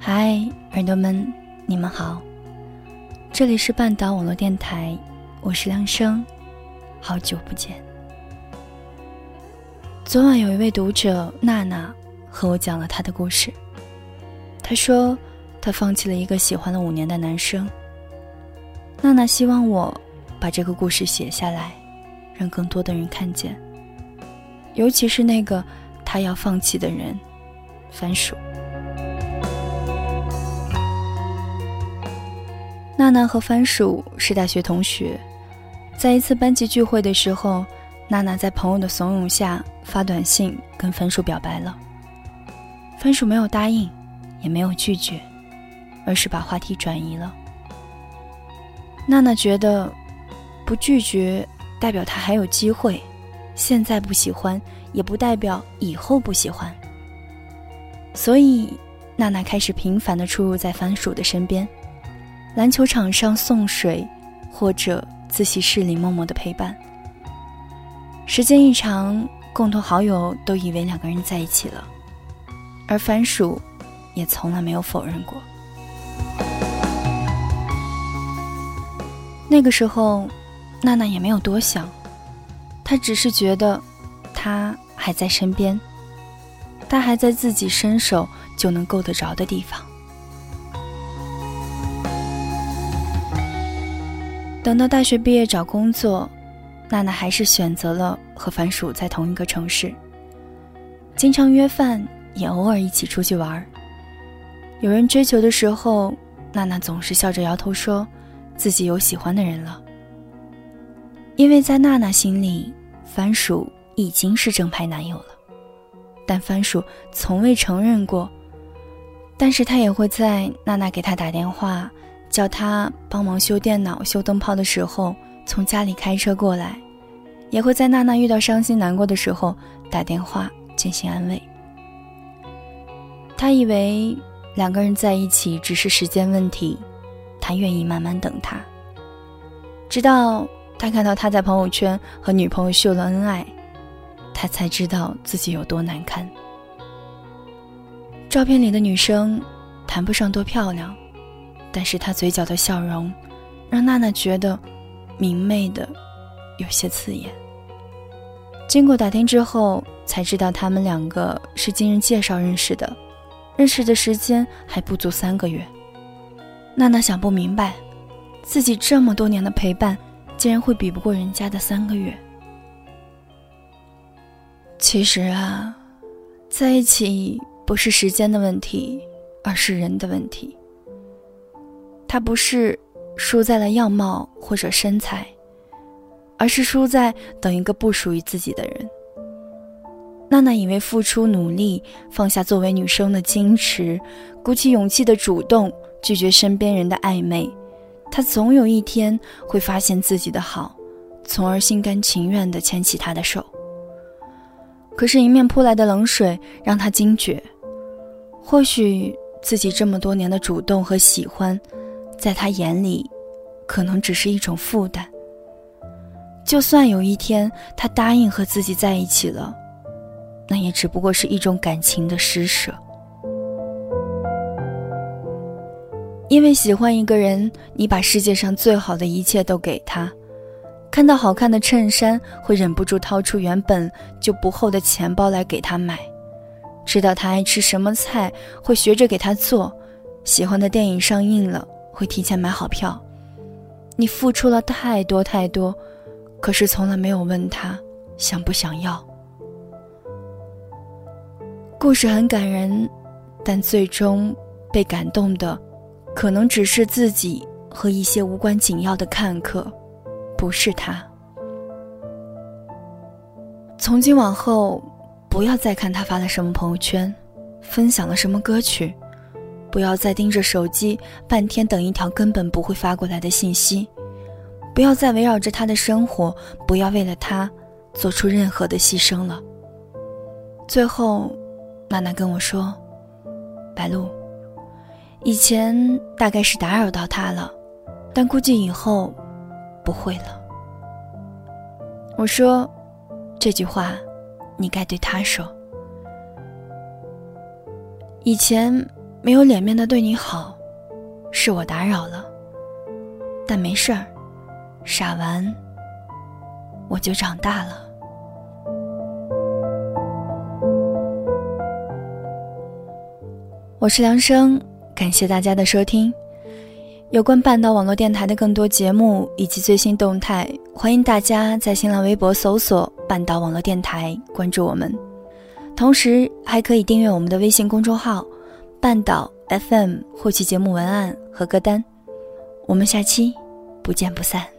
嗨，耳朵们，你们好。这里是半岛网络电台，我是梁生，好久不见。昨晚有一位读者娜娜和我讲了她的故事，她说她放弃了一个喜欢了五年的男生。娜娜希望我把这个故事写下来，让更多的人看见，尤其是那个他要放弃的人，番薯。娜娜和番薯是大学同学，在一次班级聚会的时候，娜娜在朋友的怂恿下发短信跟番薯表白了。番薯没有答应，也没有拒绝，而是把话题转移了。娜娜觉得，不拒绝代表他还有机会，现在不喜欢也不代表以后不喜欢。所以，娜娜开始频繁地出入在番薯的身边。篮球场上送水，或者自习室里默默的陪伴。时间一长，共同好友都以为两个人在一起了，而番薯也从来没有否认过。那个时候，娜娜也没有多想，她只是觉得他还在身边，他还在自己伸手就能够得着的地方。等到大学毕业找工作，娜娜还是选择了和番薯在同一个城市。经常约饭，也偶尔一起出去玩。有人追求的时候，娜娜总是笑着摇头，说自己有喜欢的人了。因为在娜娜心里，番薯已经是正牌男友了，但番薯从未承认过。但是他也会在娜娜给他打电话。叫他帮忙修电脑、修灯泡的时候，从家里开车过来；也会在娜娜遇到伤心难过的时候打电话进行安慰。他以为两个人在一起只是时间问题，他愿意慢慢等他。直到他看到他在朋友圈和女朋友秀了恩爱，他才知道自己有多难堪。照片里的女生谈不上多漂亮。但是他嘴角的笑容，让娜娜觉得明媚的有些刺眼。经过打听之后，才知道他们两个是经人介绍认识的，认识的时间还不足三个月。娜娜想不明白，自己这么多年的陪伴，竟然会比不过人家的三个月。其实啊，在一起不是时间的问题，而是人的问题。他不是输在了样貌或者身材，而是输在等一个不属于自己的人。娜娜以为付出努力，放下作为女生的矜持，鼓起勇气的主动拒绝身边人的暧昧，她总有一天会发现自己的好，从而心甘情愿地牵起他的手。可是迎面扑来的冷水让她惊觉，或许自己这么多年的主动和喜欢。在他眼里，可能只是一种负担。就算有一天他答应和自己在一起了，那也只不过是一种感情的施舍。因为喜欢一个人，你把世界上最好的一切都给他，看到好看的衬衫会忍不住掏出原本就不厚的钱包来给他买，知道他爱吃什么菜会学着给他做，喜欢的电影上映了。会提前买好票，你付出了太多太多，可是从来没有问他想不想要。故事很感人，但最终被感动的，可能只是自己和一些无关紧要的看客，不是他。从今往后，不要再看他发了什么朋友圈，分享了什么歌曲。不要再盯着手机半天等一条根本不会发过来的信息，不要再围绕着他的生活，不要为了他做出任何的牺牲了。最后，娜娜跟我说：“白露，以前大概是打扰到他了，但估计以后不会了。”我说：“这句话，你该对他说。以前。”没有脸面的对你好，是我打扰了。但没事儿，傻完我就长大了。我是梁生，感谢大家的收听。有关半岛网络电台的更多节目以及最新动态，欢迎大家在新浪微博搜索“半岛网络电台”关注我们，同时还可以订阅我们的微信公众号“半岛 FM” 获取节目文案和歌单。我们下期不见不散。